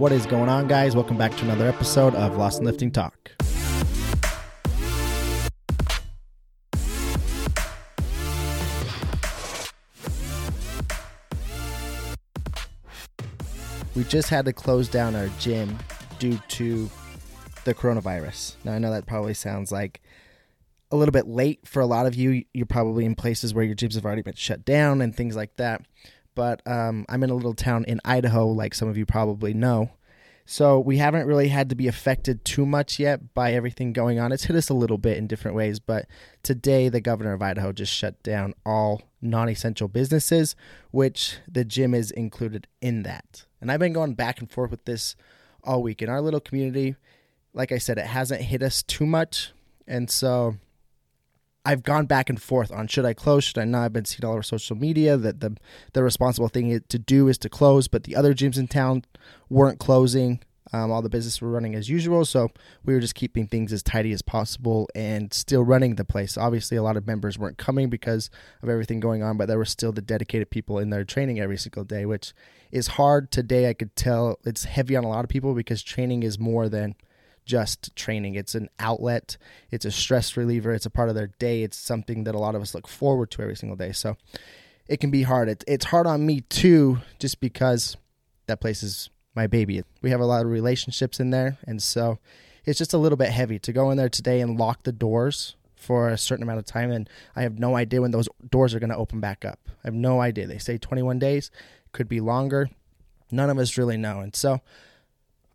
What is going on, guys? Welcome back to another episode of Lost and Lifting Talk. We just had to close down our gym due to the coronavirus. Now, I know that probably sounds like a little bit late for a lot of you. You're probably in places where your gyms have already been shut down and things like that. But um, I'm in a little town in Idaho, like some of you probably know. So we haven't really had to be affected too much yet by everything going on. It's hit us a little bit in different ways, but today the governor of Idaho just shut down all non essential businesses, which the gym is included in that. And I've been going back and forth with this all week. In our little community, like I said, it hasn't hit us too much. And so I've gone back and forth on should I close, should I not. I've been seeing all over social media that the the responsible thing to do is to close, but the other gyms in town weren't closing. Um, all the business were running as usual, so we were just keeping things as tidy as possible and still running the place. Obviously, a lot of members weren't coming because of everything going on, but there were still the dedicated people in there training every single day, which is hard today. I could tell it's heavy on a lot of people because training is more than just training. It's an outlet, it's a stress reliever, it's a part of their day. It's something that a lot of us look forward to every single day. So it can be hard. It, it's hard on me too, just because that place is my baby. We have a lot of relationships in there. And so it's just a little bit heavy to go in there today and lock the doors for a certain amount of time. And I have no idea when those doors are going to open back up. I have no idea. They say 21 days, could be longer. None of us really know. And so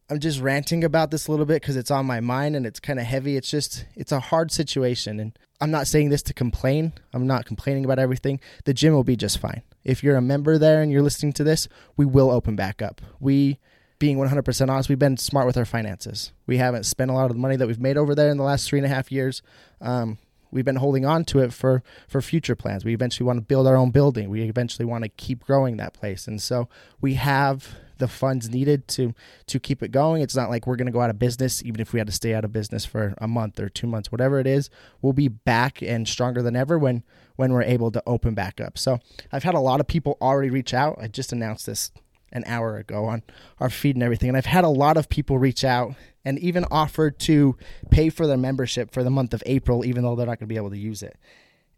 I'm just ranting about this a little bit because it's on my mind and it's kind of heavy. It's just, it's a hard situation. And I'm not saying this to complain. I'm not complaining about everything. The gym will be just fine. If you're a member there and you're listening to this, we will open back up. We, being 100% honest, we've been smart with our finances. We haven't spent a lot of the money that we've made over there in the last three and a half years. Um, we've been holding on to it for for future plans. We eventually want to build our own building. We eventually want to keep growing that place, and so we have the funds needed to to keep it going. It's not like we're going to go out of business, even if we had to stay out of business for a month or two months, whatever it is. We'll be back and stronger than ever when when we're able to open back up. So I've had a lot of people already reach out. I just announced this an hour ago on our feed and everything, and I've had a lot of people reach out and even offer to pay for their membership for the month of April, even though they're not going to be able to use it.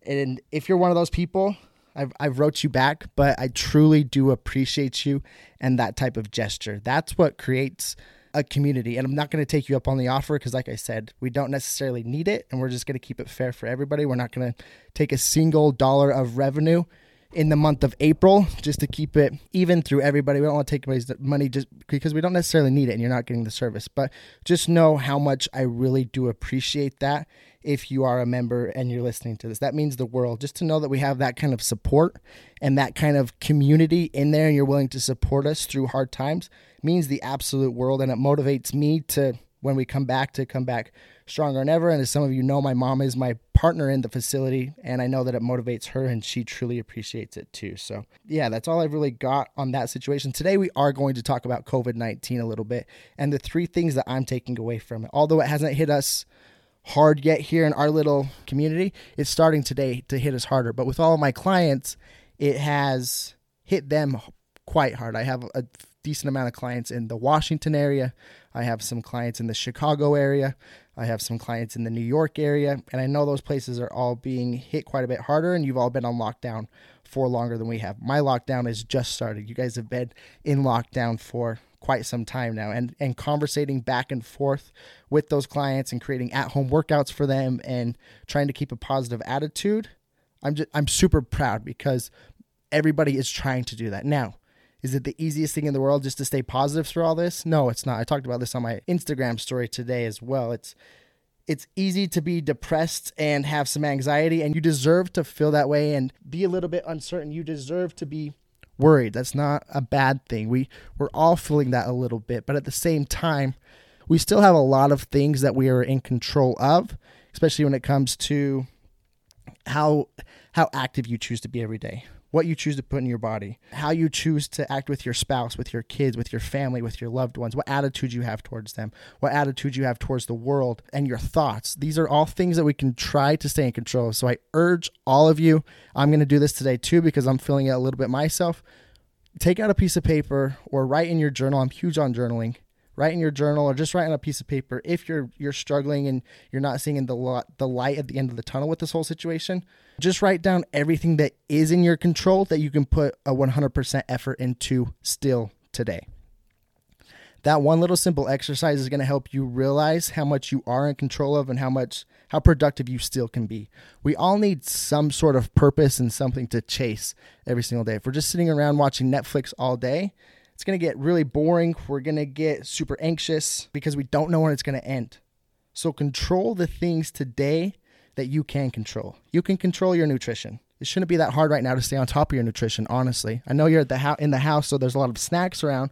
And if you're one of those people, I've, I've wrote you back, but I truly do appreciate you and that type of gesture. That's what creates a community. And I'm not going to take you up on the offer because, like I said, we don't necessarily need it, and we're just going to keep it fair for everybody. We're not going to take a single dollar of revenue in the month of April just to keep it even through everybody. We don't want to take anybody's money just because we don't necessarily need it and you're not getting the service. But just know how much I really do appreciate that if you are a member and you're listening to this. That means the world. Just to know that we have that kind of support and that kind of community in there and you're willing to support us through hard times means the absolute world and it motivates me to when we come back to come back stronger than ever. And as some of you know, my mom is my partner in the facility, and I know that it motivates her, and she truly appreciates it too. So, yeah, that's all I've really got on that situation. Today, we are going to talk about COVID 19 a little bit and the three things that I'm taking away from it. Although it hasn't hit us hard yet here in our little community, it's starting today to hit us harder. But with all of my clients, it has hit them quite hard. I have a decent amount of clients in the Washington area. I have some clients in the Chicago area. I have some clients in the New York area. And I know those places are all being hit quite a bit harder, and you've all been on lockdown for longer than we have. My lockdown has just started. You guys have been in lockdown for quite some time now and and conversating back and forth with those clients and creating at-home workouts for them and trying to keep a positive attitude. I'm just I'm super proud because everybody is trying to do that. Now, is it the easiest thing in the world just to stay positive through all this? No, it's not. I talked about this on my Instagram story today as well. It's it's easy to be depressed and have some anxiety and you deserve to feel that way and be a little bit uncertain. You deserve to be worried. That's not a bad thing. We we're all feeling that a little bit, but at the same time, we still have a lot of things that we are in control of, especially when it comes to how how active you choose to be every day what you choose to put in your body, how you choose to act with your spouse, with your kids, with your family, with your loved ones, what attitude you have towards them, what attitude you have towards the world, and your thoughts. These are all things that we can try to stay in control. Of. So I urge all of you, I'm going to do this today too because I'm feeling it a little bit myself. take out a piece of paper or write in your journal. I'm huge on journaling. Write in your journal or just write on a piece of paper if you're you're struggling and you're not seeing the the light at the end of the tunnel with this whole situation. Just write down everything that is in your control that you can put a 100% effort into still today. That one little simple exercise is going to help you realize how much you are in control of and how much how productive you still can be. We all need some sort of purpose and something to chase every single day. If we're just sitting around watching Netflix all day, it's going to get really boring. We're going to get super anxious because we don't know when it's going to end. So control the things today that you can control. You can control your nutrition. It shouldn't be that hard right now to stay on top of your nutrition, honestly. I know you're at the ho- in the house so there's a lot of snacks around,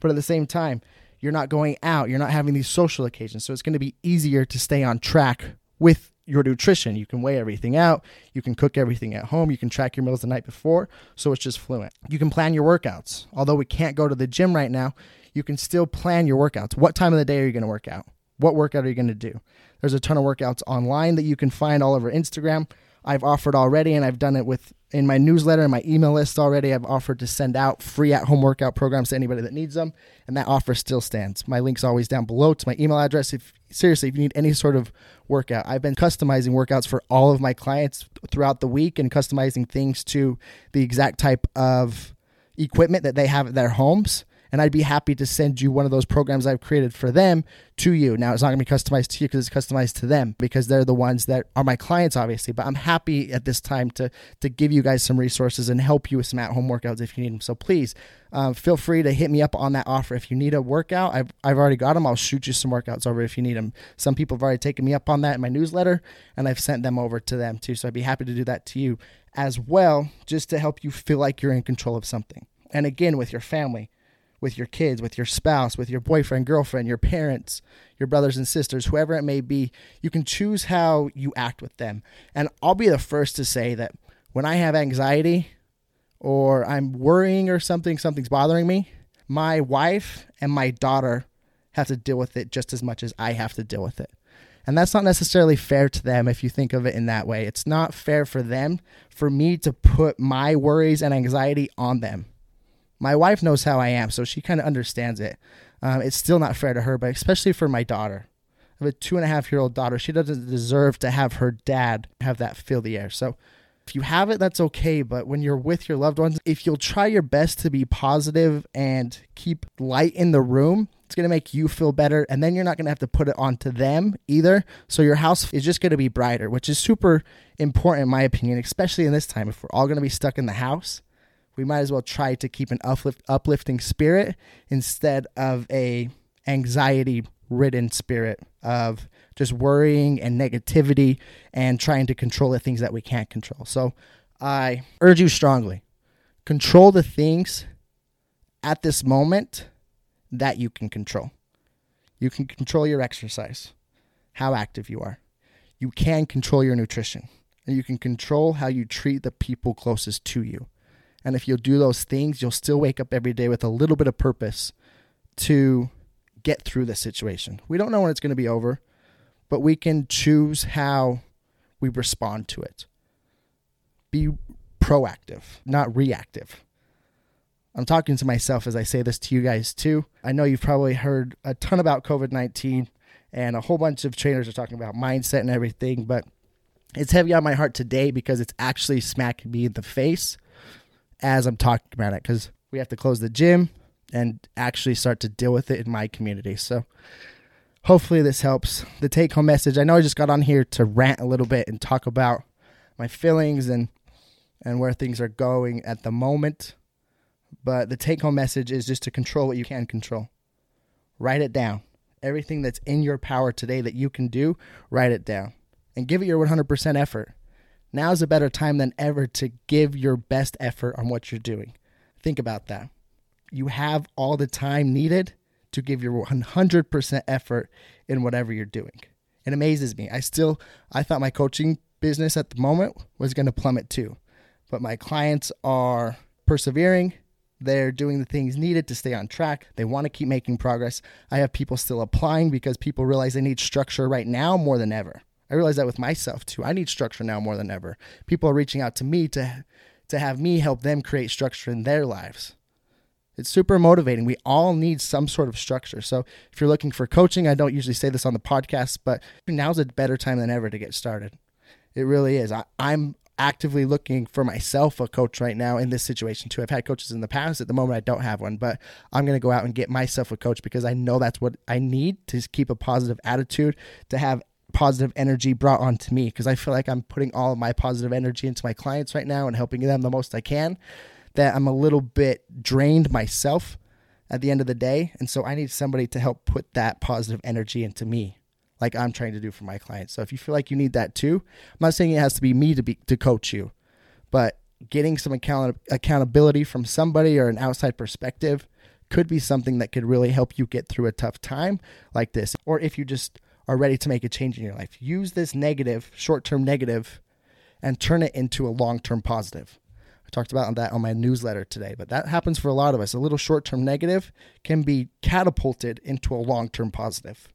but at the same time, you're not going out, you're not having these social occasions. So it's going to be easier to stay on track with your nutrition. You can weigh everything out, you can cook everything at home, you can track your meals the night before, so it's just fluent. You can plan your workouts. Although we can't go to the gym right now, you can still plan your workouts. What time of the day are you going to work out? What workout are you going to do? There's a ton of workouts online that you can find all over Instagram. I've offered already, and I've done it with in my newsletter and my email list already. I've offered to send out free at home workout programs to anybody that needs them, and that offer still stands. My link's always down below to my email address. If seriously, if you need any sort of workout, I've been customizing workouts for all of my clients throughout the week and customizing things to the exact type of equipment that they have at their homes and I'd be happy to send you one of those programs I've created for them to you. Now, it's not going to be customized to you because it's customized to them because they're the ones that are my clients, obviously. But I'm happy at this time to to give you guys some resources and help you with some at home workouts if you need them. So please um, feel free to hit me up on that offer. If you need a workout, I've, I've already got them. I'll shoot you some workouts over if you need them. Some people have already taken me up on that in my newsletter, and I've sent them over to them too. So I'd be happy to do that to you as well, just to help you feel like you're in control of something. And again, with your family, with your kids, with your spouse, with your boyfriend, girlfriend, your parents, your brothers and sisters, whoever it may be, you can choose how you act with them. And I'll be the first to say that when I have anxiety or I'm worrying or something, something's bothering me, my wife and my daughter have to deal with it just as much as I have to deal with it. And that's not necessarily fair to them if you think of it in that way. It's not fair for them for me to put my worries and anxiety on them my wife knows how I am, so she kind of understands it. Um, it's still not fair to her, but especially for my daughter. I have a two and a half year old daughter. She doesn't deserve to have her dad have that fill the air. So if you have it, that's okay. But when you're with your loved ones, if you'll try your best to be positive and keep light in the room, it's going to make you feel better. And then you're not going to have to put it onto them either. So your house is just going to be brighter, which is super important, in my opinion, especially in this time. If we're all going to be stuck in the house, we might as well try to keep an uplift, uplifting spirit instead of a anxiety ridden spirit of just worrying and negativity and trying to control the things that we can't control. So I urge you strongly control the things at this moment that you can control. You can control your exercise, how active you are. You can control your nutrition, and you can control how you treat the people closest to you. And if you'll do those things, you'll still wake up every day with a little bit of purpose to get through the situation. We don't know when it's going to be over, but we can choose how we respond to it. Be proactive, not reactive. I'm talking to myself as I say this to you guys too. I know you've probably heard a ton about COVID 19 and a whole bunch of trainers are talking about mindset and everything, but it's heavy on my heart today because it's actually smacking me in the face as I'm talking about it because we have to close the gym and actually start to deal with it in my community. So hopefully this helps. The take home message I know I just got on here to rant a little bit and talk about my feelings and and where things are going at the moment. But the take home message is just to control what you can control. Write it down. Everything that's in your power today that you can do, write it down and give it your 100% effort. Now is a better time than ever to give your best effort on what you're doing. Think about that. You have all the time needed to give your 100% effort in whatever you're doing. It amazes me. I still I thought my coaching business at the moment was going to plummet too. But my clients are persevering. They're doing the things needed to stay on track. They want to keep making progress. I have people still applying because people realize they need structure right now more than ever. I realize that with myself too. I need structure now more than ever. People are reaching out to me to to have me help them create structure in their lives. It's super motivating. We all need some sort of structure. So if you're looking for coaching, I don't usually say this on the podcast, but now's a better time than ever to get started. It really is. I, I'm actively looking for myself a coach right now in this situation too. I've had coaches in the past. At the moment, I don't have one, but I'm going to go out and get myself a coach because I know that's what I need to keep a positive attitude, to have positive energy brought onto me because I feel like I'm putting all of my positive energy into my clients right now and helping them the most I can. That I'm a little bit drained myself at the end of the day. And so I need somebody to help put that positive energy into me like I'm trying to do for my clients. So if you feel like you need that too, I'm not saying it has to be me to be to coach you, but getting some account- accountability from somebody or an outside perspective could be something that could really help you get through a tough time like this. Or if you just are ready to make a change in your life. Use this negative, short term negative, and turn it into a long term positive. I talked about that on my newsletter today, but that happens for a lot of us. A little short term negative can be catapulted into a long term positive.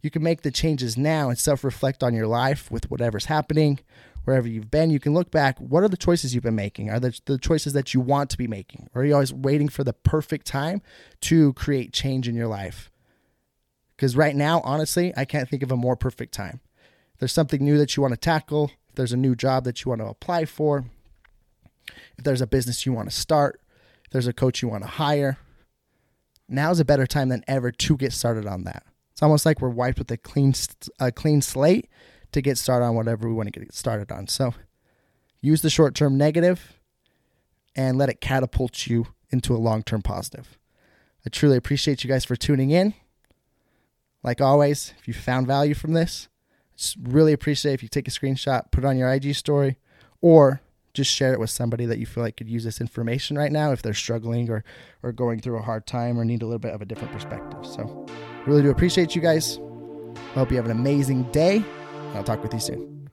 You can make the changes now and self reflect on your life with whatever's happening, wherever you've been. You can look back. What are the choices you've been making? Are the, the choices that you want to be making? Or are you always waiting for the perfect time to create change in your life? Because right now, honestly, I can't think of a more perfect time. If there's something new that you want to tackle, if there's a new job that you want to apply for, if there's a business you want to start, if there's a coach you want to hire, now's a better time than ever to get started on that. It's almost like we're wiped with a clean, a clean slate to get started on whatever we want to get started on. So use the short term negative and let it catapult you into a long term positive. I truly appreciate you guys for tuning in. Like always, if you found value from this, just really appreciate if you take a screenshot, put it on your IG story, or just share it with somebody that you feel like could use this information right now if they're struggling or, or going through a hard time or need a little bit of a different perspective. So, really do appreciate you guys. I hope you have an amazing day. I'll talk with you soon.